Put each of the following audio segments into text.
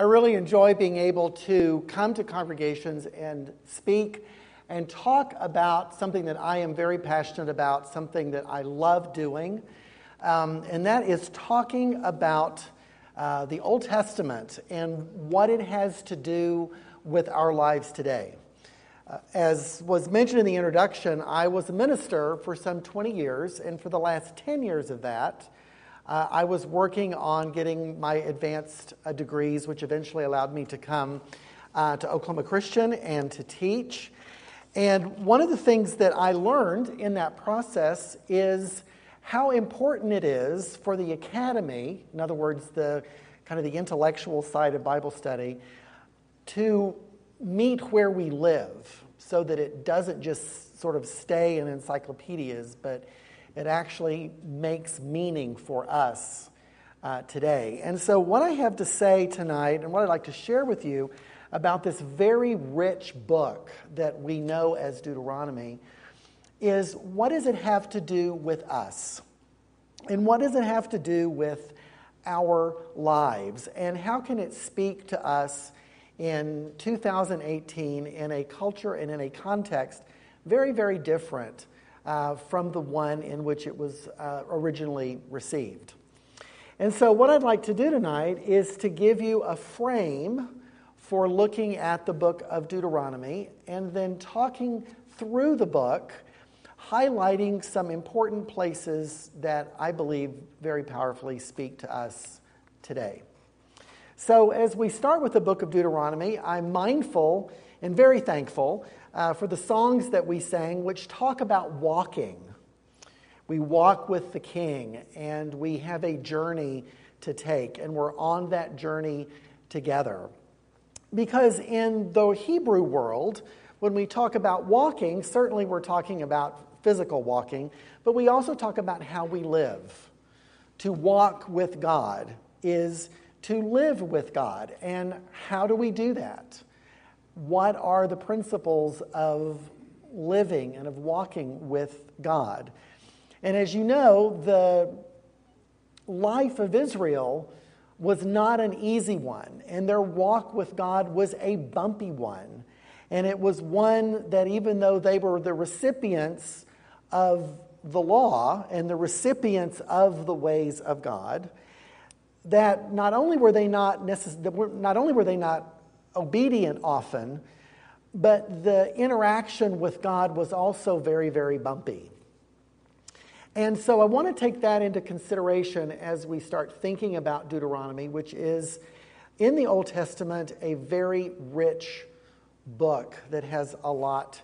I really enjoy being able to come to congregations and speak and talk about something that I am very passionate about, something that I love doing, um, and that is talking about uh, the Old Testament and what it has to do with our lives today. Uh, as was mentioned in the introduction, I was a minister for some 20 years, and for the last 10 years of that, uh, I was working on getting my advanced uh, degrees, which eventually allowed me to come uh, to Oklahoma Christian and to teach. And one of the things that I learned in that process is how important it is for the academy, in other words, the kind of the intellectual side of Bible study, to meet where we live so that it doesn't just sort of stay in encyclopedias, but it actually makes meaning for us uh, today. And so, what I have to say tonight, and what I'd like to share with you about this very rich book that we know as Deuteronomy is what does it have to do with us? And what does it have to do with our lives? And how can it speak to us in 2018 in a culture and in a context very, very different uh, from the one in which it was uh, originally received? And so, what I'd like to do tonight is to give you a frame for looking at the book of Deuteronomy and then talking through the book, highlighting some important places that I believe very powerfully speak to us today. So, as we start with the book of Deuteronomy, I'm mindful and very thankful uh, for the songs that we sang, which talk about walking. We walk with the King, and we have a journey to take, and we're on that journey together. Because in the Hebrew world, when we talk about walking, certainly we're talking about physical walking, but we also talk about how we live. To walk with God is to live with God. And how do we do that? What are the principles of living and of walking with God? And as you know, the life of Israel was not an easy one, and their walk with God was a bumpy one. And it was one that, even though they were the recipients of the law and the recipients of the ways of God, that not only were they not necess- not only were they not obedient often, but the interaction with God was also very, very bumpy. And so I want to take that into consideration as we start thinking about Deuteronomy, which is in the Old Testament a very rich book that has a lot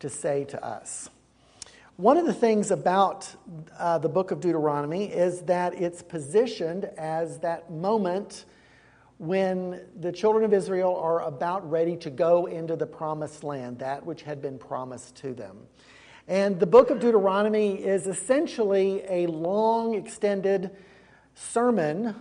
to say to us. One of the things about uh, the book of Deuteronomy is that it's positioned as that moment when the children of Israel are about ready to go into the promised land, that which had been promised to them. And the book of Deuteronomy is essentially a long, extended sermon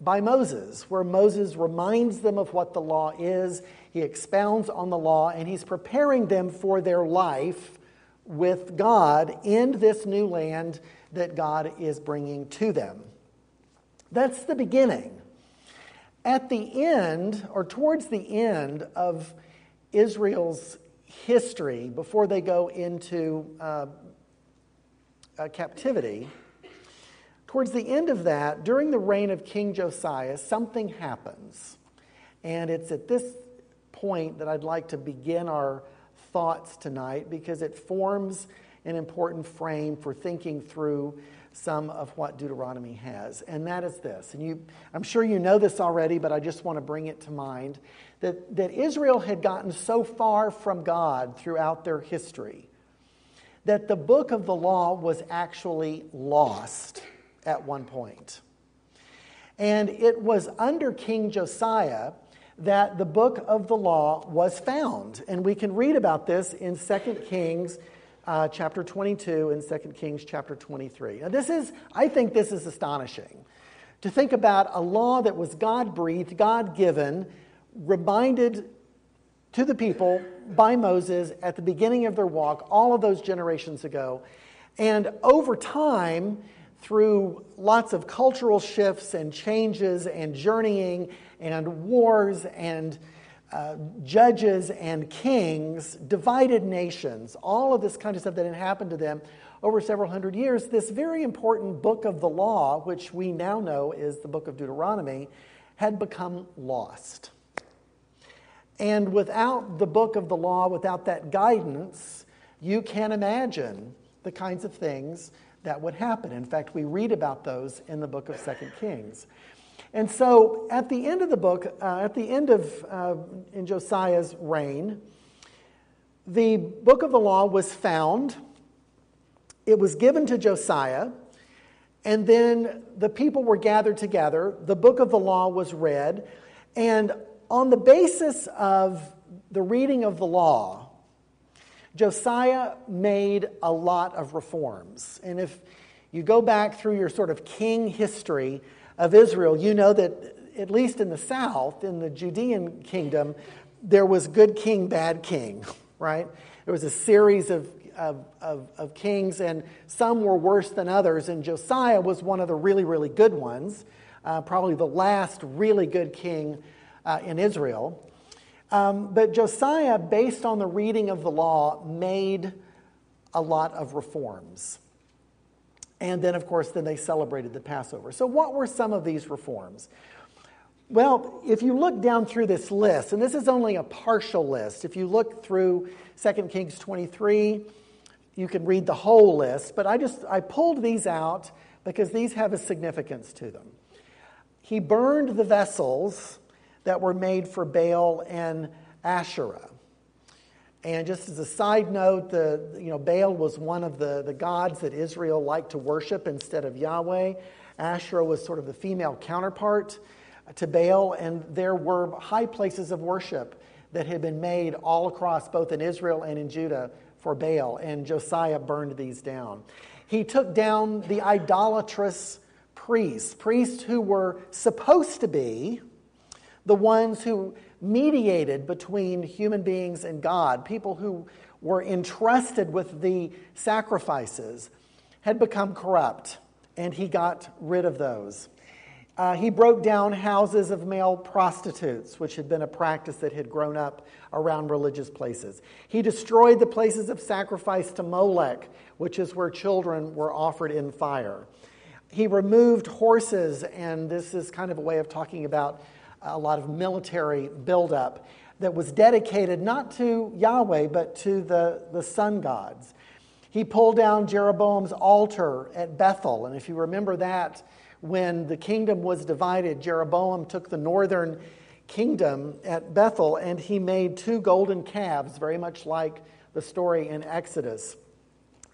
by Moses, where Moses reminds them of what the law is, he expounds on the law, and he's preparing them for their life with God in this new land that God is bringing to them. That's the beginning. At the end, or towards the end of Israel's history before they go into uh, uh, captivity, towards the end of that, during the reign of King Josiah, something happens. And it's at this point that I'd like to begin our thoughts tonight because it forms an important frame for thinking through some of what Deuteronomy has. And that is this. And you, I'm sure you know this already, but I just want to bring it to mind that, that Israel had gotten so far from God throughout their history that the book of the law was actually lost at one point. And it was under King Josiah that the book of the law was found. And we can read about this in 2 Kings uh, chapter 22 and 2 Kings chapter 23. Now, this is, I think this is astonishing to think about a law that was God breathed, God given, reminded to the people by Moses at the beginning of their walk, all of those generations ago. And over time, through lots of cultural shifts and changes and journeying and wars and uh, judges and kings, divided nations, all of this kind of stuff that had happened to them over several hundred years, this very important book of the law, which we now know is the book of Deuteronomy, had become lost. And without the book of the law, without that guidance, you can imagine the kinds of things that would happen. In fact, we read about those in the book of Second Kings. And so at the end of the book, uh, at the end of uh, in Josiah's reign, the book of the law was found. It was given to Josiah, and then the people were gathered together. The book of the law was read, and on the basis of the reading of the law, Josiah made a lot of reforms. And if you go back through your sort of king history of Israel, you know that at least in the south, in the Judean kingdom, there was good king, bad king, right? There was a series of, of, of, of kings, and some were worse than others, and Josiah was one of the really, really good ones, uh, probably the last really good king uh, in Israel. Um, but Josiah, based on the reading of the law, made a lot of reforms. And then, of course, then they celebrated the Passover. So, what were some of these reforms? Well, if you look down through this list, and this is only a partial list, if you look through 2 Kings 23, you can read the whole list, but I just I pulled these out because these have a significance to them. He burned the vessels that were made for Baal and Asherah. And just as a side note, the, you know, Baal was one of the, the gods that Israel liked to worship instead of Yahweh. Asherah was sort of the female counterpart to Baal, and there were high places of worship that had been made all across both in Israel and in Judah for Baal, and Josiah burned these down. He took down the idolatrous priests, priests who were supposed to be the ones who mediated between human beings and God, people who were entrusted with the sacrifices, had become corrupt, and he got rid of those. Uh, he broke down houses of male prostitutes, which had been a practice that had grown up around religious places. He destroyed the places of sacrifice to Molech, which is where children were offered in fire. He removed horses, and this is kind of a way of talking about a lot of military buildup that was dedicated not to Yahweh, but to the, the sun gods. He pulled down Jeroboam's altar at Bethel. And if you remember that, when the kingdom was divided, Jeroboam took the northern kingdom at Bethel and he made two golden calves, very much like the story in Exodus.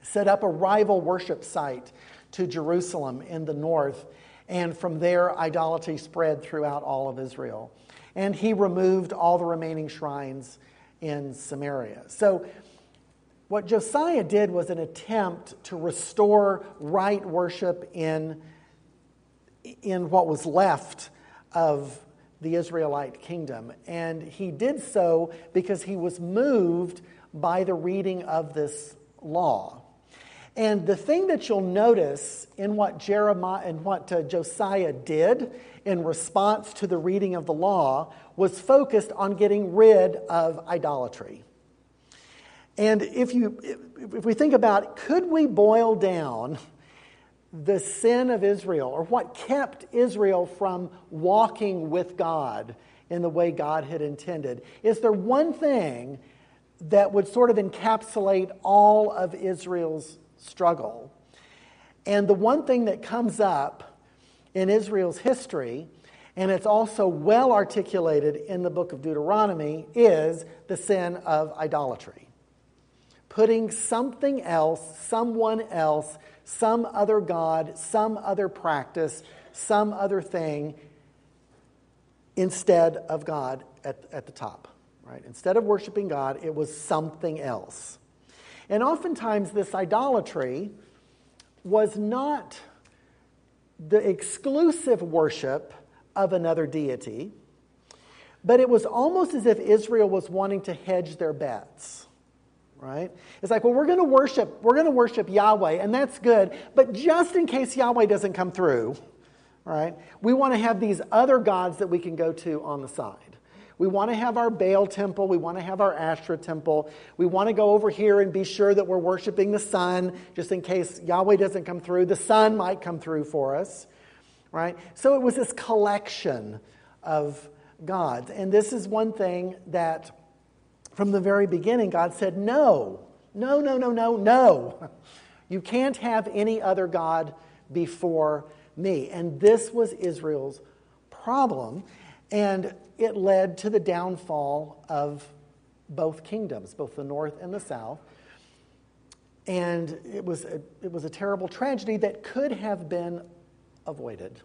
Set up a rival worship site to Jerusalem in the north and from there, idolatry spread throughout all of Israel. And he removed all the remaining shrines in Samaria. So, what Josiah did was an attempt to restore right worship in, in what was left of the Israelite kingdom. And he did so because he was moved by the reading of this law. And the thing that you'll notice in what Jeremiah and what uh, Josiah did in response to the reading of the law was focused on getting rid of idolatry. And if you if we think about could we boil down the sin of Israel or what kept Israel from walking with God in the way God had intended? Is there one thing that would sort of encapsulate all of Israel's struggle. And the one thing that comes up in Israel's history, and it's also well articulated in the book of Deuteronomy, is the sin of idolatry. Putting something else, someone else, some other God, some other practice, some other thing instead of God at, at the top. Right? Instead of worshiping God, it was something else. And oftentimes, this idolatry was not the exclusive worship of another deity, but it was almost as if Israel was wanting to hedge their bets, right? It's like, well, we're going to worship, we're going to worship Yahweh, and that's good, but just in case Yahweh doesn't come through, right? We want to have these other gods that we can go to on the side. We want to have our Baal temple. We want to have our Asherah temple. We want to go over here and be sure that we're worshiping the sun, just in case Yahweh doesn't come through. The sun might come through for us, right? So it was this collection of gods. And this is one thing that, from the very beginning, God said, no, no, no, no, no, no. You can't have any other God before me. And this was Israel's problem. And it led to the downfall of both kingdoms, both the north and the south. And it was a, it was a terrible tragedy that could have been avoided.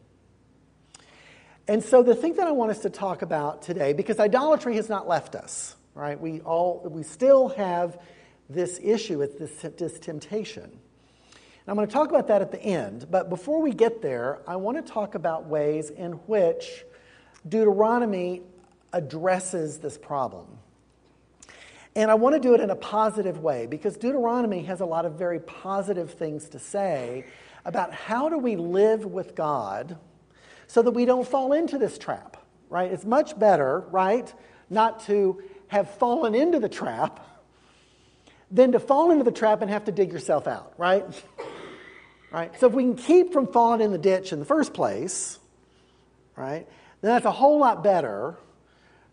And so the thing that I want us to talk about today, because idolatry has not left us, right? We all we still have this issue with this, this temptation. And I'm going to talk about that at the end. But before we get there, I want to talk about ways in which Deuteronomy addresses this problem. And I want to do it in a positive way because Deuteronomy has a lot of very positive things to say about how do we live with God so that we don't fall into this trap, right? It's much better, right, not to have fallen into the trap than to fall into the trap and have to dig yourself out, right? right? So if we can keep from falling in the ditch in the first place, right, then that's a whole lot better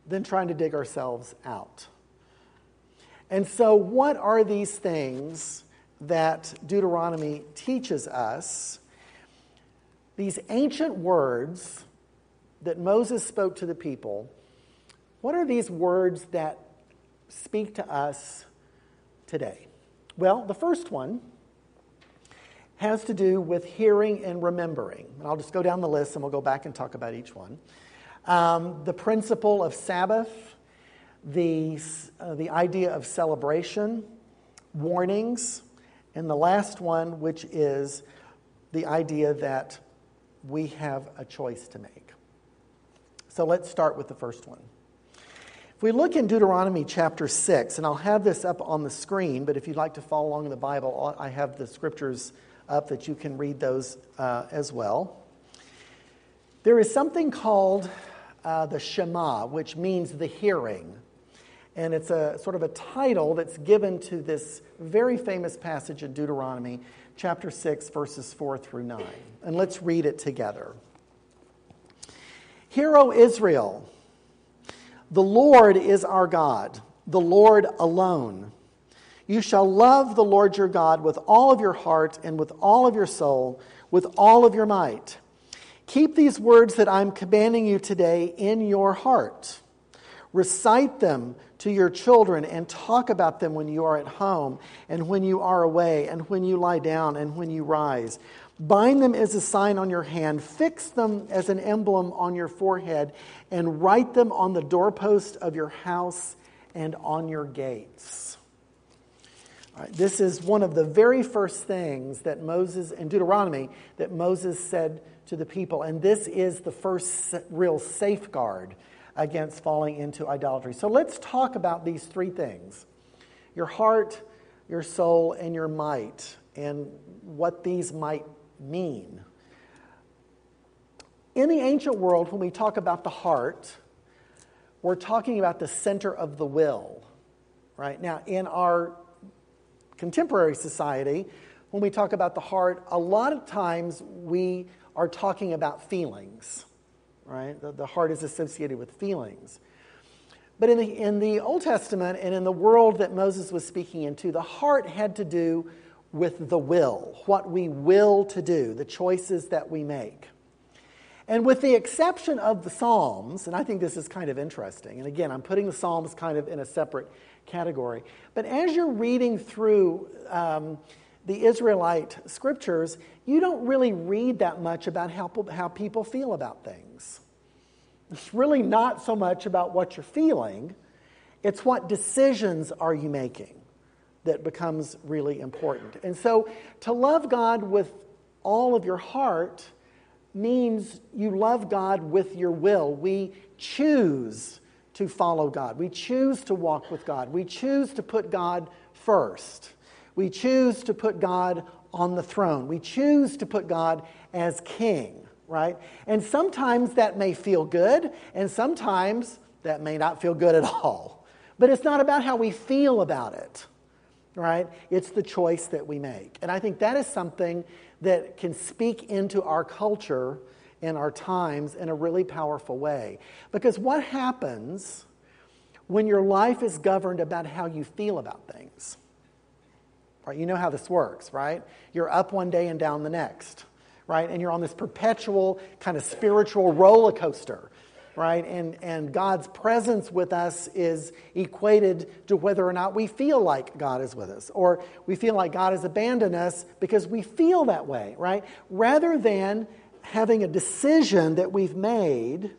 than trying to dig ourselves out. And so, what are these things that Deuteronomy teaches us? These ancient words that Moses spoke to the people, what are these words that speak to us today? Well, the first one has to do with hearing and remembering. And I'll just go down the list and we'll go back and talk about each one. Um, the principle of Sabbath, the, uh, the idea of celebration, warnings, and the last one, which is the idea that we have a choice to make. So let's start with the first one. If we look in Deuteronomy chapter 6, and I'll have this up on the screen, but if you'd like to follow along in the Bible, I have the scriptures up that you can read those uh, as well. There is something called uh, the Shema, which means the hearing. And it's a sort of a title that's given to this very famous passage in Deuteronomy, chapter 6, verses 4 through 9. And let's read it together. Hear, O Israel, the Lord is our God, the Lord alone. You shall love the Lord your God with all of your heart and with all of your soul, with all of your might. Keep these words that I'm commanding you today in your heart. Recite them to your children and talk about them when you are at home and when you are away and when you lie down and when you rise. Bind them as a sign on your hand, fix them as an emblem on your forehead, and write them on the doorpost of your house and on your gates. Right, this is one of the very first things that Moses, in Deuteronomy, that Moses said to the people. And this is the first real safeguard against falling into idolatry. So let's talk about these three things your heart, your soul, and your might, and what these might mean. In the ancient world, when we talk about the heart, we're talking about the center of the will, right? Now, in our contemporary society, when we talk about the heart, a lot of times we are talking about feelings, right? The, the heart is associated with feelings. But in the, in the Old Testament and in the world that Moses was speaking into, the heart had to do with the will, what we will to do, the choices that we make. And with the exception of the Psalms, and I think this is kind of interesting, and again, I'm putting the Psalms kind of in a separate category, but as you're reading through um, the Israelite scriptures, you don't really read that much about how, how people feel about things. It's really not so much about what you're feeling, it's what decisions are you making that becomes really important. And so to love God with all of your heart means you love God with your will. We choose to follow God. We choose to walk with God. We choose to put God first. We choose to put God on the throne. We choose to put God as king, right? And sometimes that may feel good, and sometimes that may not feel good at all. But it's not about how we feel about it, right? It's the choice that we make. And I think that is something that can speak into our culture and our times in a really powerful way. Because what happens when your life is governed about how you feel about things? Right? You know how this works, right? You're up one day and down the next, right? And you're on this perpetual kind of spiritual roller coaster, right? And, and God's presence with us is equated to whether or not we feel like God is with us, or we feel like God has abandoned us because we feel that way, right? Rather than having a decision that we've made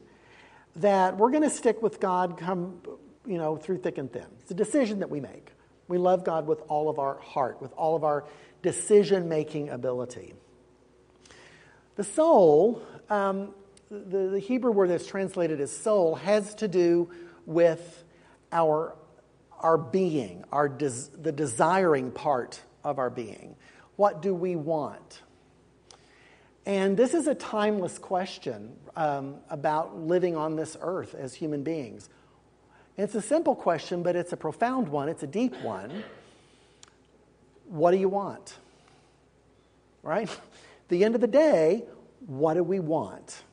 that we're going to stick with God come, you know, through thick and thin. It's a decision that we make. We love God with all of our heart, with all of our decision making ability. The soul, um, the, the Hebrew word that's translated as soul, has to do with our, our being, our des- the desiring part of our being. What do we want? And this is a timeless question um, about living on this earth as human beings. It's a simple question, but it's a profound one, it's a deep one. What do you want? Right? The end of the day, what do we want?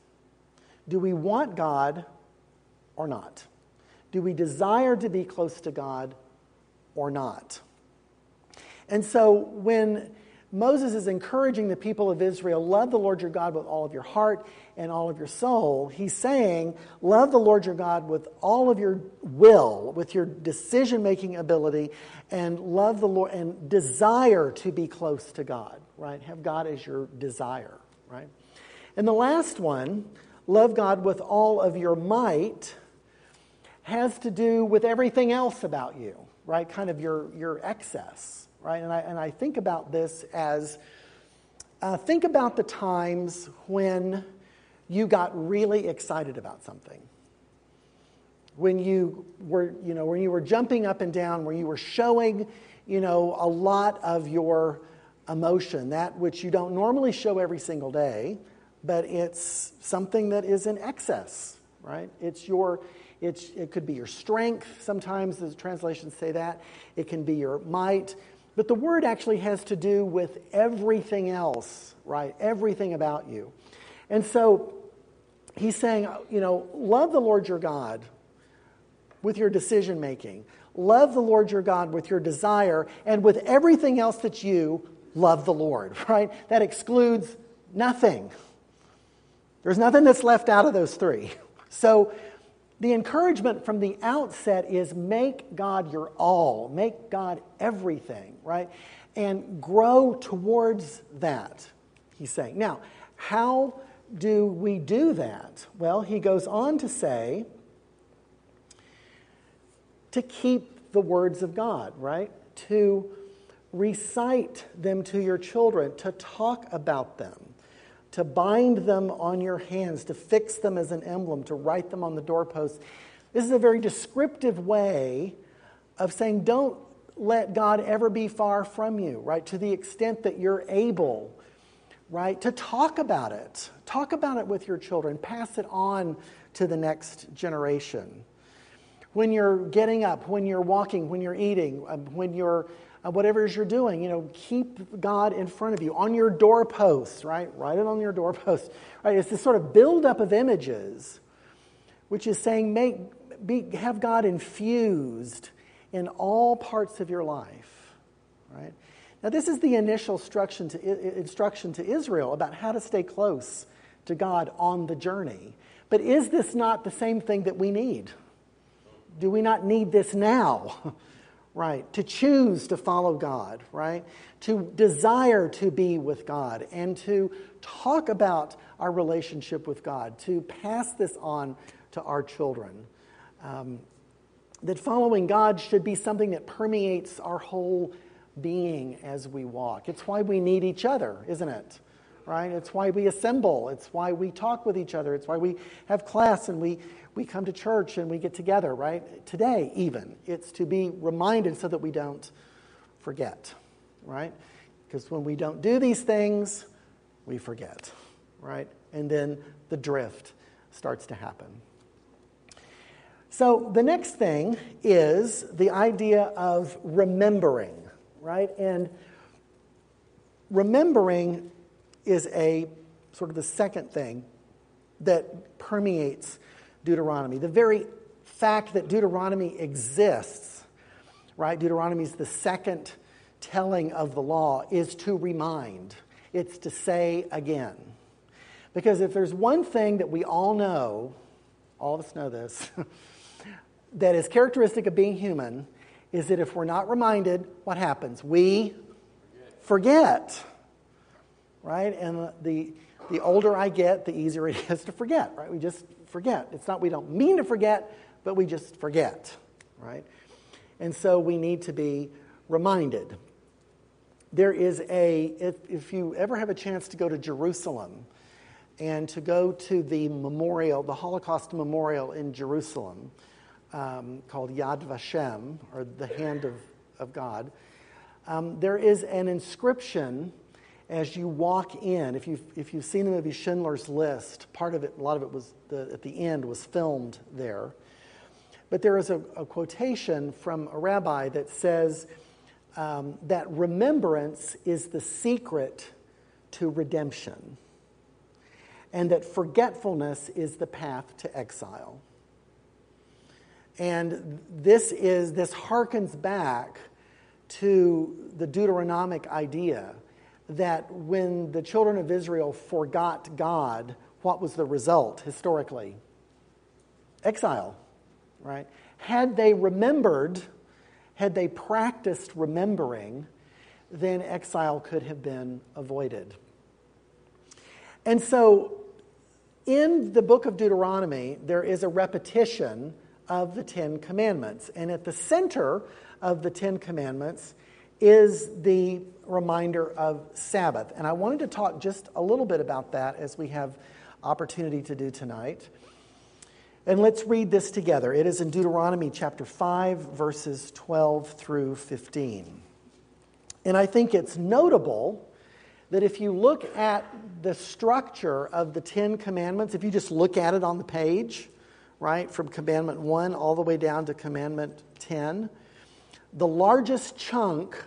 Do we want God or not? Do we desire to be close to God or not? And so when Moses is encouraging the people of Israel love the Lord your God with all of your heart and all of your soul. He's saying, love the Lord your God with all of your will, with your decision making ability, and love the Lord and desire to be close to God, right? Have God as your desire, right? And the last one, love God with all of your might, has to do with everything else about you, right? Kind of your, your excess right? And I, and I think about this as uh, think about the times when you got really excited about something. When you were, you know, when you were jumping up and down, where you were showing, you know, a lot of your emotion, that which you don't normally show every single day, but it's something that is in excess, right? It's your, it's, it could be your strength. Sometimes the translations say that. It can be your might. But the word actually has to do with everything else, right? Everything about you. And so he's saying, you know, love the Lord your God with your decision making. Love the Lord your God with your desire and with everything else that you love the Lord, right? That excludes nothing. There's nothing that's left out of those three. So the encouragement from the outset is make God your all, make God everything, right? And grow towards that, he's saying. Now, how do we do that? Well, he goes on to say to keep the words of God, right? To recite them to your children, to talk about them to bind them on your hands, to fix them as an emblem, to write them on the doorposts. This is a very descriptive way of saying, don't let God ever be far from you, right? To the extent that you're able, right? To talk about it. Talk about it with your children. Pass it on to the next generation. When you're getting up, when you're walking, when you're eating, um, when you're uh, whatever is you're doing, you know, keep God in front of you on your doorposts, right? Write it on your doorpost, right? It's this sort of buildup of images, which is saying make, be, have God infused in all parts of your life, right? Now, this is the initial instruction to, instruction to Israel about how to stay close to God on the journey. But is this not the same thing that we need? Do we not need this now? right? To choose to follow God, right? To desire to be with God and to talk about our relationship with God, to pass this on to our children. Um, that following God should be something that permeates our whole being as we walk. It's why we need each other, isn't it? Right? It's why we assemble. It's why we talk with each other. It's why we have class and we, we come to church and we get together, right? Today, even. It's to be reminded so that we don't forget, right? Because when we don't do these things, we forget, right? And then the drift starts to happen. So the next thing is the idea of remembering, right? And remembering is a sort of the second thing that permeates Deuteronomy. The very fact that Deuteronomy exists, right? Deuteronomy is the second telling of the law, is to remind, it's to say again. Because if there's one thing that we all know, all of us know this, that is characteristic of being human, is that if we're not reminded, what happens? We forget. forget right? And the, the older I get, the easier it is to forget, right? We just forget. It's not we don't mean to forget, but we just forget, right? And so we need to be reminded. There is a, if, if you ever have a chance to go to Jerusalem and to go to the memorial, the Holocaust memorial in Jerusalem um, called Yad Vashem, or the hand of, of God, um, there is an inscription as you walk in, if you've, if you've seen the movie Schindler's List, part of it, a lot of it was the, at the end was filmed there. But there is a, a quotation from a rabbi that says um, that remembrance is the secret to redemption, and that forgetfulness is the path to exile. And this is this harkens back to the Deuteronomic idea that when the children of Israel forgot God, what was the result historically? Exile, right? Had they remembered, had they practiced remembering, then exile could have been avoided. And so, in the book of Deuteronomy, there is a repetition of the Ten Commandments. And at the center of the Ten Commandments is the reminder of Sabbath. And I wanted to talk just a little bit about that as we have opportunity to do tonight. And let's read this together. It is in Deuteronomy chapter 5, verses 12 through 15. And I think it's notable that if you look at the structure of the Ten Commandments, if you just look at it on the page, right, from Commandment 1 all the way down to Commandment 10, the largest chunk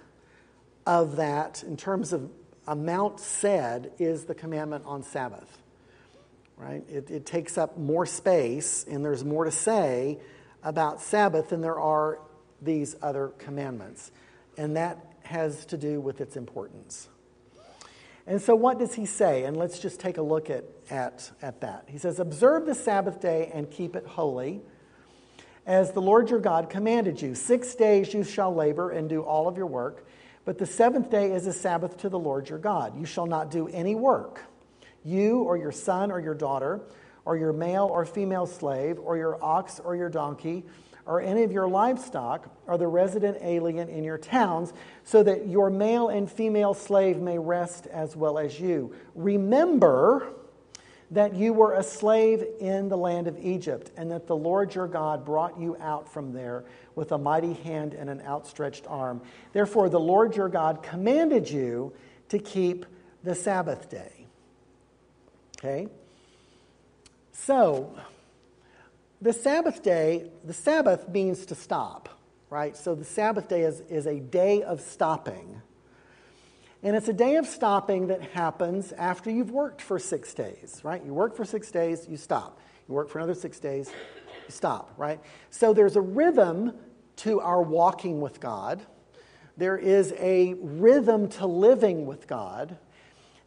of that, in terms of amount said, is the commandment on Sabbath. Right? It, it takes up more space, and there's more to say about Sabbath than there are these other commandments. And that has to do with its importance. And so, what does he say? And let's just take a look at, at, at that. He says, Observe the Sabbath day and keep it holy as the Lord your God commanded you. Six days you shall labor and do all of your work, but the seventh day is a Sabbath to the Lord your God. You shall not do any work, you or your son or your daughter, or your male or female slave, or your ox or your donkey, or any of your livestock, or the resident alien in your towns, so that your male and female slave may rest as well as you. Remember that you were a slave in the land of Egypt, and that the Lord your God brought you out from there with a mighty hand and an outstretched arm. Therefore, the Lord your God commanded you to keep the Sabbath day. Okay? So, the Sabbath day, the Sabbath means to stop, right? So, the Sabbath day is, is a day of stopping. And it's a day of stopping that happens after you've worked for six days, right? You work for six days, you stop. You work for another six days, you stop, right? So there's a rhythm to our walking with God. There is a rhythm to living with God.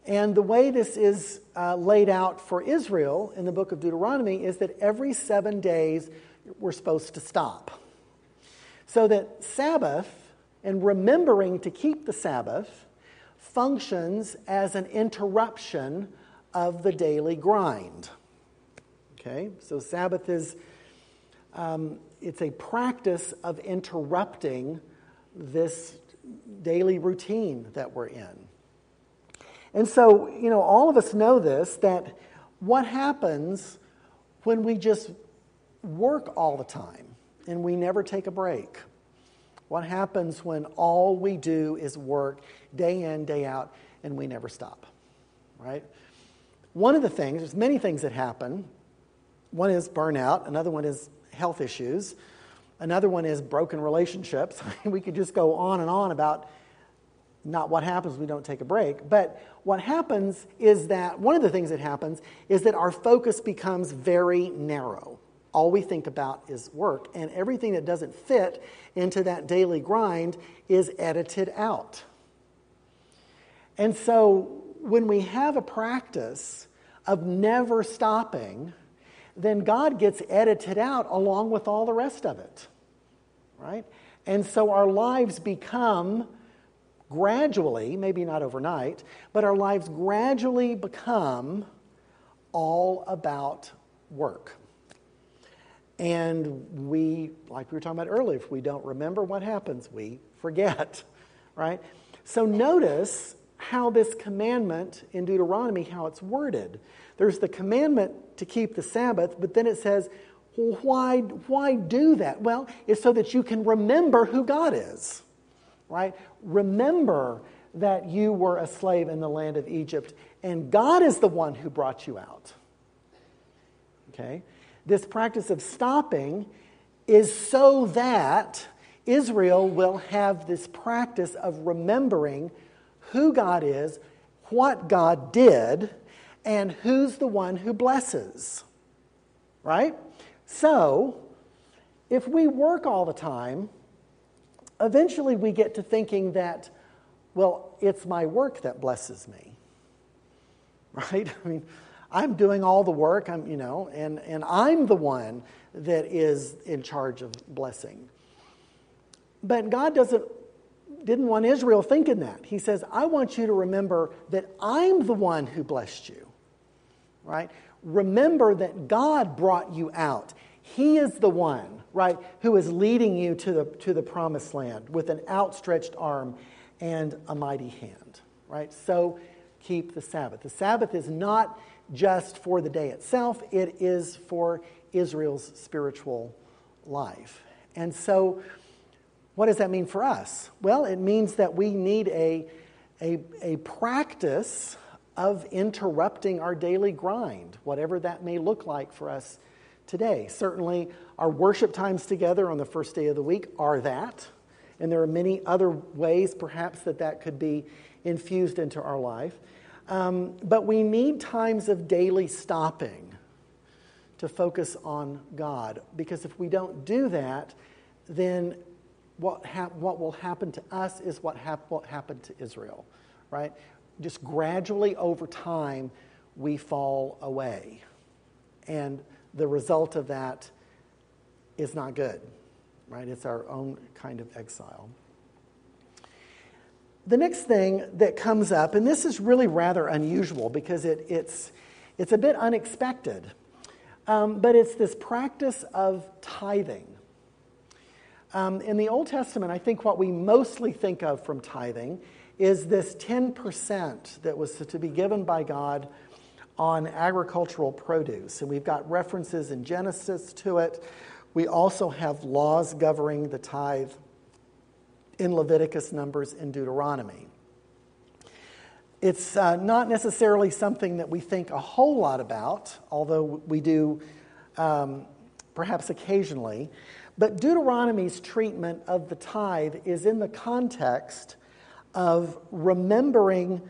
And the way this is uh, laid out for Israel in the book of Deuteronomy is that every seven days we're supposed to stop. So that Sabbath and remembering to keep the Sabbath functions as an interruption of the daily grind. Okay, so Sabbath is um, it's a practice of interrupting this daily routine that we're in. And so, you know, all of us know this that what happens when we just work all the time and we never take a break? What happens when all we do is work day in, day out, and we never stop? Right? One of the things, there's many things that happen. One is burnout, another one is health issues, another one is broken relationships. we could just go on and on about not what happens we don't take a break. But what happens is that one of the things that happens is that our focus becomes very narrow all we think about is work, and everything that doesn't fit into that daily grind is edited out. And so when we have a practice of never stopping, then God gets edited out along with all the rest of it. Right? And so our lives become gradually, maybe not overnight, but our lives gradually become all about work. And we, like we were talking about earlier, if we don't remember what happens, we forget, right? So notice how this commandment in Deuteronomy, how it's worded. There's the commandment to keep the Sabbath, but then it says, why, why do that? Well, it's so that you can remember who God is, right? Remember that you were a slave in the land of Egypt, and God is the one who brought you out. Okay? This practice of stopping is so that Israel will have this practice of remembering who God is, what God did, and who's the one who blesses. Right? So, if we work all the time, eventually we get to thinking that, well, it's my work that blesses me. Right? I mean, I'm doing all the work, I'm, you know, and, and I'm the one that is in charge of blessing. But God doesn't didn't want Israel thinking that. He says, I want you to remember that I'm the one who blessed you. Right? Remember that God brought you out. He is the one, right, who is leading you to the, to the promised land with an outstretched arm and a mighty hand. Right? So keep the Sabbath. The Sabbath is not just for the day itself, it is for Israel's spiritual life. And so, what does that mean for us? Well, it means that we need a, a, a practice of interrupting our daily grind, whatever that may look like for us today. Certainly, our worship times together on the first day of the week are that. And there are many other ways, perhaps, that that could be infused into our life. Um, but we need times of daily stopping to focus on God. Because if we don't do that, then what, what will happen to us is what, what happened to Israel, right? Just gradually over time, we fall away. And the result of that is not good, right? It's our own kind of exile the next thing that comes up, and this is really rather unusual because it, it's, it's a bit unexpected, um, but it's this practice of tithing. Um, in the Old Testament, I think what we mostly think of from tithing is this 10% that was to be given by God on agricultural produce. And we've got references in Genesis to it. We also have laws governing the tithe in Leviticus, Numbers, and Deuteronomy. It's uh, not necessarily something that we think a whole lot about, although we do um, perhaps occasionally. But Deuteronomy's treatment of the tithe is in the context of remembering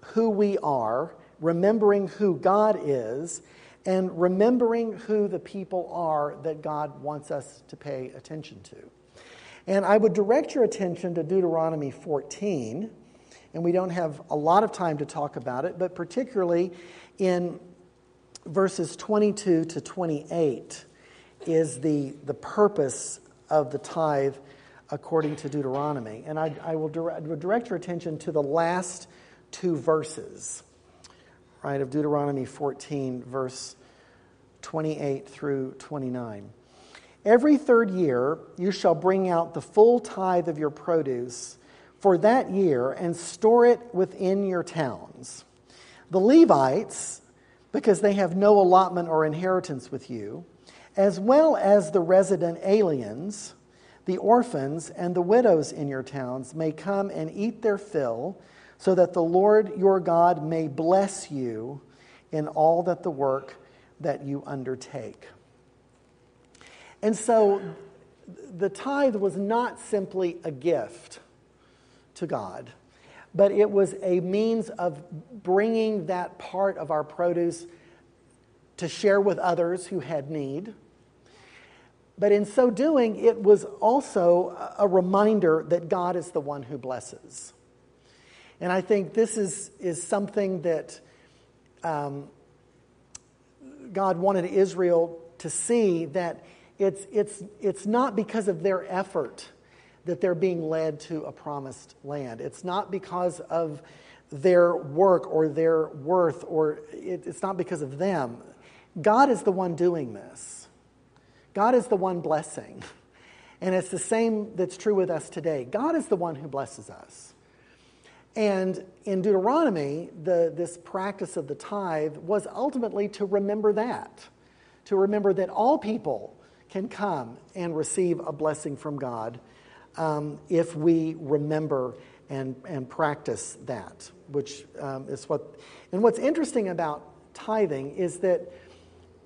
who we are, remembering who God is, and remembering who the people are that God wants us to pay attention to. And I would direct your attention to Deuteronomy 14. And we don't have a lot of time to talk about it, but particularly in verses 22 to 28 is the, the purpose of the tithe according to Deuteronomy. And I, I will direct, direct your attention to the last two verses, right, of Deuteronomy 14, verse 28 through 29. Every third year you shall bring out the full tithe of your produce for that year and store it within your towns. The Levites, because they have no allotment or inheritance with you, as well as the resident aliens, the orphans and the widows in your towns may come and eat their fill, so that the Lord your God may bless you in all that the work that you undertake. And so the tithe was not simply a gift to God, but it was a means of bringing that part of our produce to share with others who had need but in so doing, it was also a reminder that God is the one who blesses. And I think this is, is something that um, God wanted Israel to see that it's, it's, it's not because of their effort that they're being led to a promised land. It's not because of their work or their worth, or it, it's not because of them. God is the one doing this. God is the one blessing. And it's the same that's true with us today. God is the one who blesses us. And in Deuteronomy, the, this practice of the tithe was ultimately to remember that, to remember that all people can come and receive a blessing from God um, if we remember and, and practice that, which um, is what. And what's interesting about tithing is that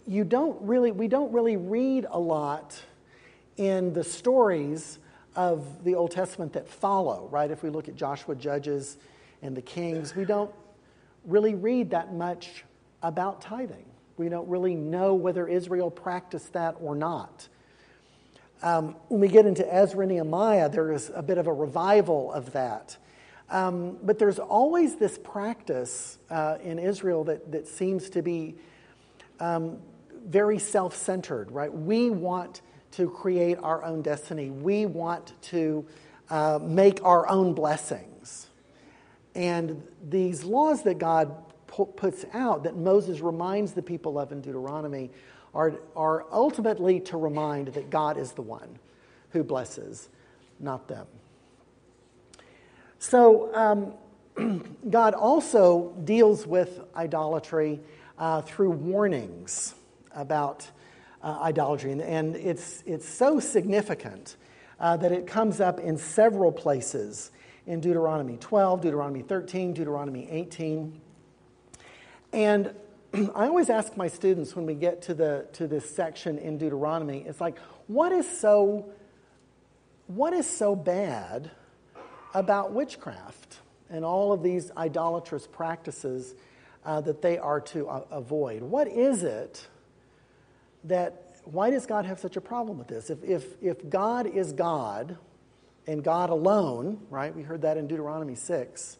you don't really, we don't really read a lot in the stories of the Old Testament that follow, right? If we look at Joshua, Judges, and the Kings, we don't really read that much about tithing. We don't really know whether Israel practiced that or not. Um, when we get into Ezra and Nehemiah, there is a bit of a revival of that. Um, but there's always this practice uh, in Israel that, that seems to be um, very self centered, right? We want to create our own destiny, we want to uh, make our own blessings. And these laws that God puts out, that Moses reminds the people of in Deuteronomy, are, are ultimately to remind that God is the one who blesses, not them. So, um, God also deals with idolatry uh, through warnings about uh, idolatry. And, and, it's, it's so significant uh, that it comes up in several places in Deuteronomy 12, Deuteronomy 13, Deuteronomy 18. And I always ask my students when we get to, the, to this section in Deuteronomy, it's like, what is so, what is so bad about witchcraft and all of these idolatrous practices uh, that they are to uh, avoid? What is it that why does God have such a problem with this? If, if, if God is God and God alone, right? We heard that in Deuteronomy 6.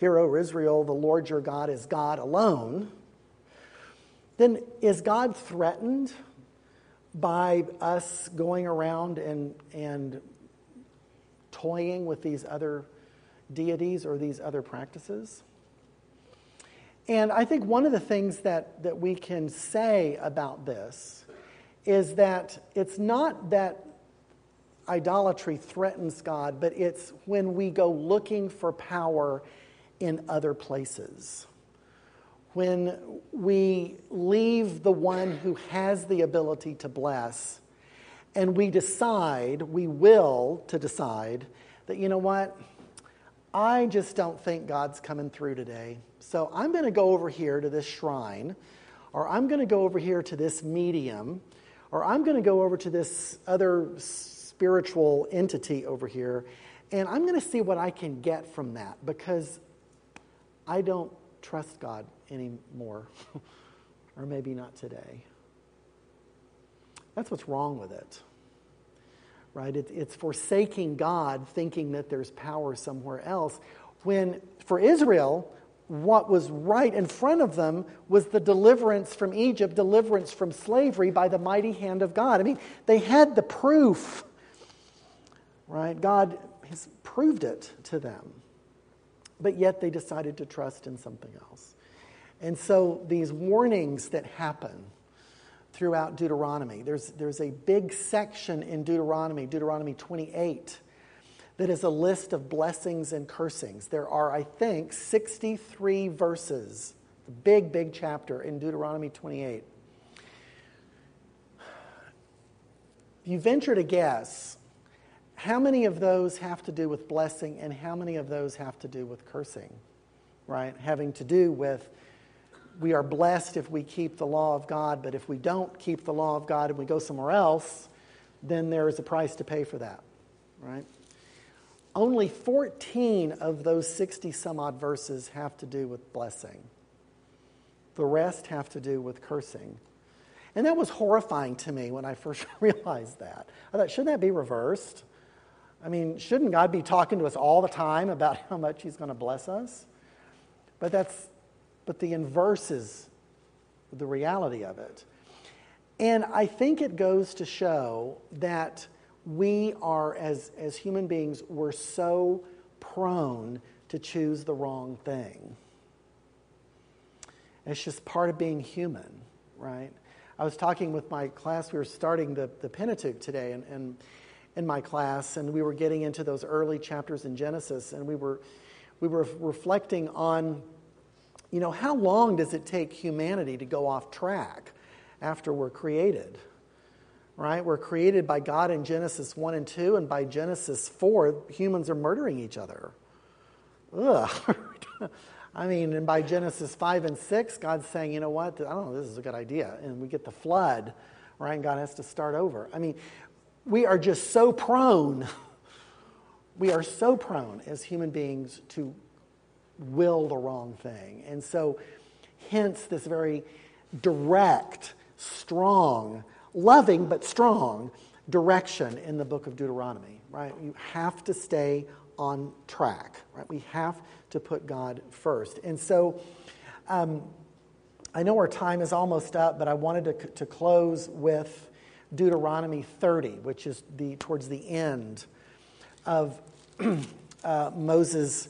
Hear, O Israel, the Lord your God is God alone. Then is God threatened by us going around and, and toying with these other deities or these other practices? And I think one of the things that, that we can say about this is that it's not that idolatry threatens God, but it's when we go looking for power in other places. When we leave the one who has the ability to bless and we decide, we will to decide, that you know what? I just don't think God's coming through today. So I'm going to go over here to this shrine, or I'm going to go over here to this medium, or I'm going to go over to this other spiritual entity over here, and I'm going to see what I can get from that because I don't trust God anymore, or maybe not today. That's what's wrong with it right? It, it's forsaking God, thinking that there's power somewhere else. When for Israel, what was right in front of them was the deliverance from Egypt, deliverance from slavery by the mighty hand of God. I mean, they had the proof, right? God has proved it to them. But yet they decided to trust in something else. And so these warnings that happen, throughout Deuteronomy. There's, there's a big section in Deuteronomy, Deuteronomy 28, that is a list of blessings and cursings. There are, I think, 63 verses, a big, big chapter in Deuteronomy 28. If you venture to guess how many of those have to do with blessing and how many of those have to do with cursing? Right? Having to do with we are blessed if we keep the law of God, but if we don't keep the law of God and we go somewhere else, then there is a price to pay for that. Right? Only 14 of those 60 some odd verses have to do with blessing. The rest have to do with cursing. And that was horrifying to me when I first realized that. I thought, shouldn't that be reversed? I mean, shouldn't God be talking to us all the time about how much He's going to bless us? But that's, but the inverse is the reality of it. And I think it goes to show that we are, as, as human beings, we're so prone to choose the wrong thing. It's just part of being human, right? I was talking with my class, we were starting the, the Pentateuch today, and, and in my class, and we were getting into those early chapters in Genesis, and we were, we were reflecting on, you know, how long does it take humanity to go off track after we're created? right? We're created by God in Genesis 1 and 2, and by Genesis 4, humans are murdering each other. Ugh. I mean, and by Genesis 5 and 6, God's saying, you know what? I don't know, this is a good idea. And we get the flood, right? And God has to start over. I mean, we are just so prone, we are so prone as human beings to will the wrong thing. And so, hence, this very direct, strong, loving but strong direction in the book of Deuteronomy, right? You have to stay on track, right? We have to put God first. And so um, I know our time is almost up, but I wanted to, to close with Deuteronomy 30, which is the, towards the end of uh, Moses'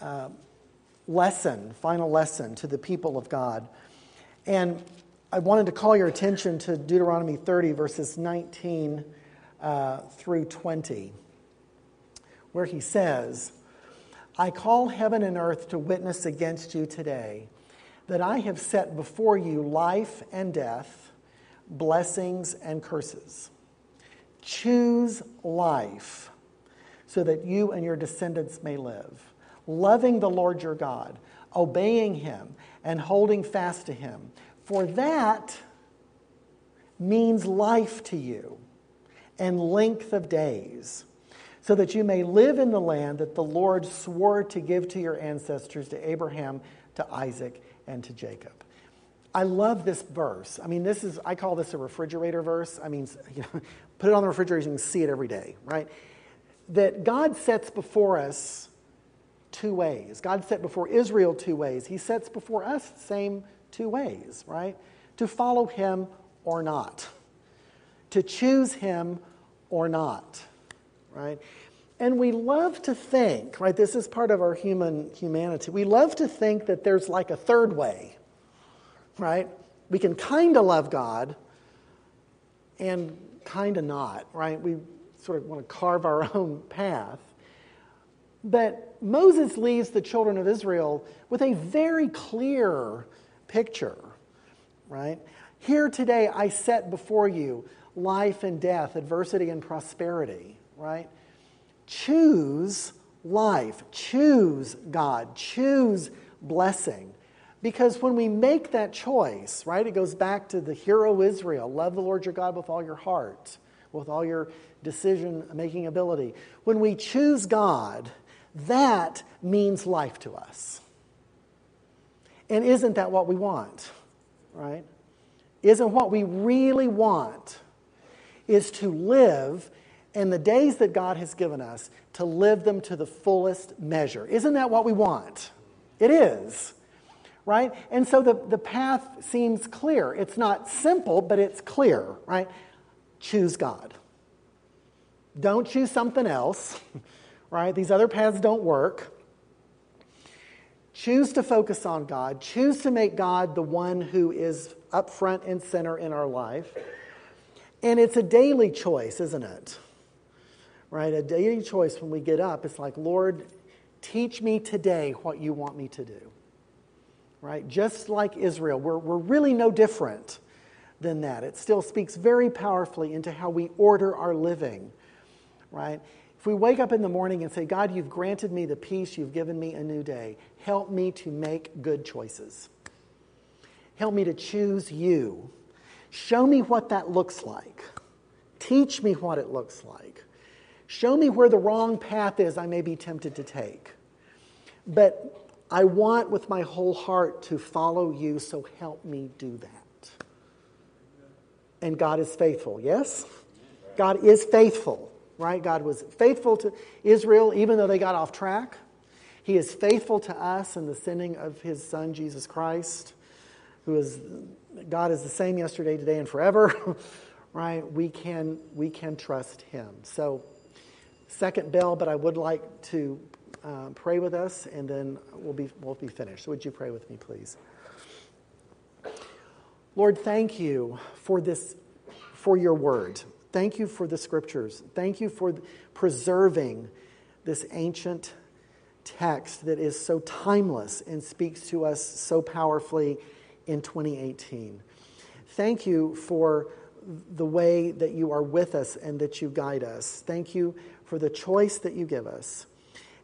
uh, lesson, final lesson to the people of God. And I wanted to call your attention to Deuteronomy 30, verses 19 uh, through 20, where he says, I call heaven and earth to witness against you today that I have set before you life and death, blessings and curses. Choose life so that you and your descendants may live, loving the Lord your God, obeying him, and holding fast to him for that means life to you and length of days, so that you may live in the land that the Lord swore to give to your ancestors, to Abraham, to Isaac, and to Jacob. I love this verse. I mean, this is, I call this a refrigerator verse. I mean, you know, put it on the refrigerator, you can see it every day, right? That God sets before us two ways. God set before Israel two ways. He sets before us the same two ways, right? To follow him or not, to choose him or not, right? And we love to think, right? This is part of our human humanity. We love to think that there's like a third way, right? We can kind of love God and kind of not, right? We sort of want to carve our own path. But Moses leaves the children of Israel with a very clear picture, right? Here today I set before you life and death, adversity and prosperity, right? Choose life, choose God, choose blessing. Because when we make that choice, right, it goes back to the Hear O Israel love the Lord your God with all your heart, with all your decision making ability. When we choose God, that means life to us. And isn't that what we want? Right? Isn't what we really want is to live in the days that God has given us, to live them to the fullest measure. Isn't that what we want? It is. Right? And so the, the path seems clear. It's not simple, but it's clear, right? Choose God. Don't choose something else, right? These other paths don't work. Choose to focus on God. Choose to make God the one who is up front and center in our life. And it's a daily choice, isn't it? Right? A daily choice when we get up. It's like, Lord, teach me today what you want me to do. Right? Just like Israel, we're, we're really no different than that. It still speaks very powerfully into how we order our living. Right? If we wake up in the morning and say, God, you've granted me the peace, you've given me a new day, help me to make good choices. Help me to choose you. Show me what that looks like. Teach me what it looks like. Show me where the wrong path is I may be tempted to take. But I want with my whole heart to follow you, so help me do that. And God is faithful, yes? God is faithful, right? God was faithful to Israel even though they got off track. He is faithful to us in the sending of his son, Jesus Christ, who is God is the same yesterday, today, and forever, right? We can, we can trust him. So, second bell, but I would like to uh, pray with us, and then we'll be, we'll be finished. So, would you pray with me, please? Lord, thank you for this, for your word. Thank you for the scriptures. Thank you for preserving this ancient text that is so timeless and speaks to us so powerfully in 2018. Thank you for the way that you are with us and that you guide us. Thank you for the choice that you give us.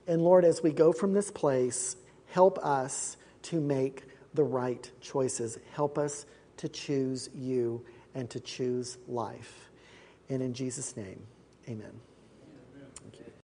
And Lord, as we go from this place, help us to make the right choices. Help us to choose you and to choose life. And in Jesus' name, amen.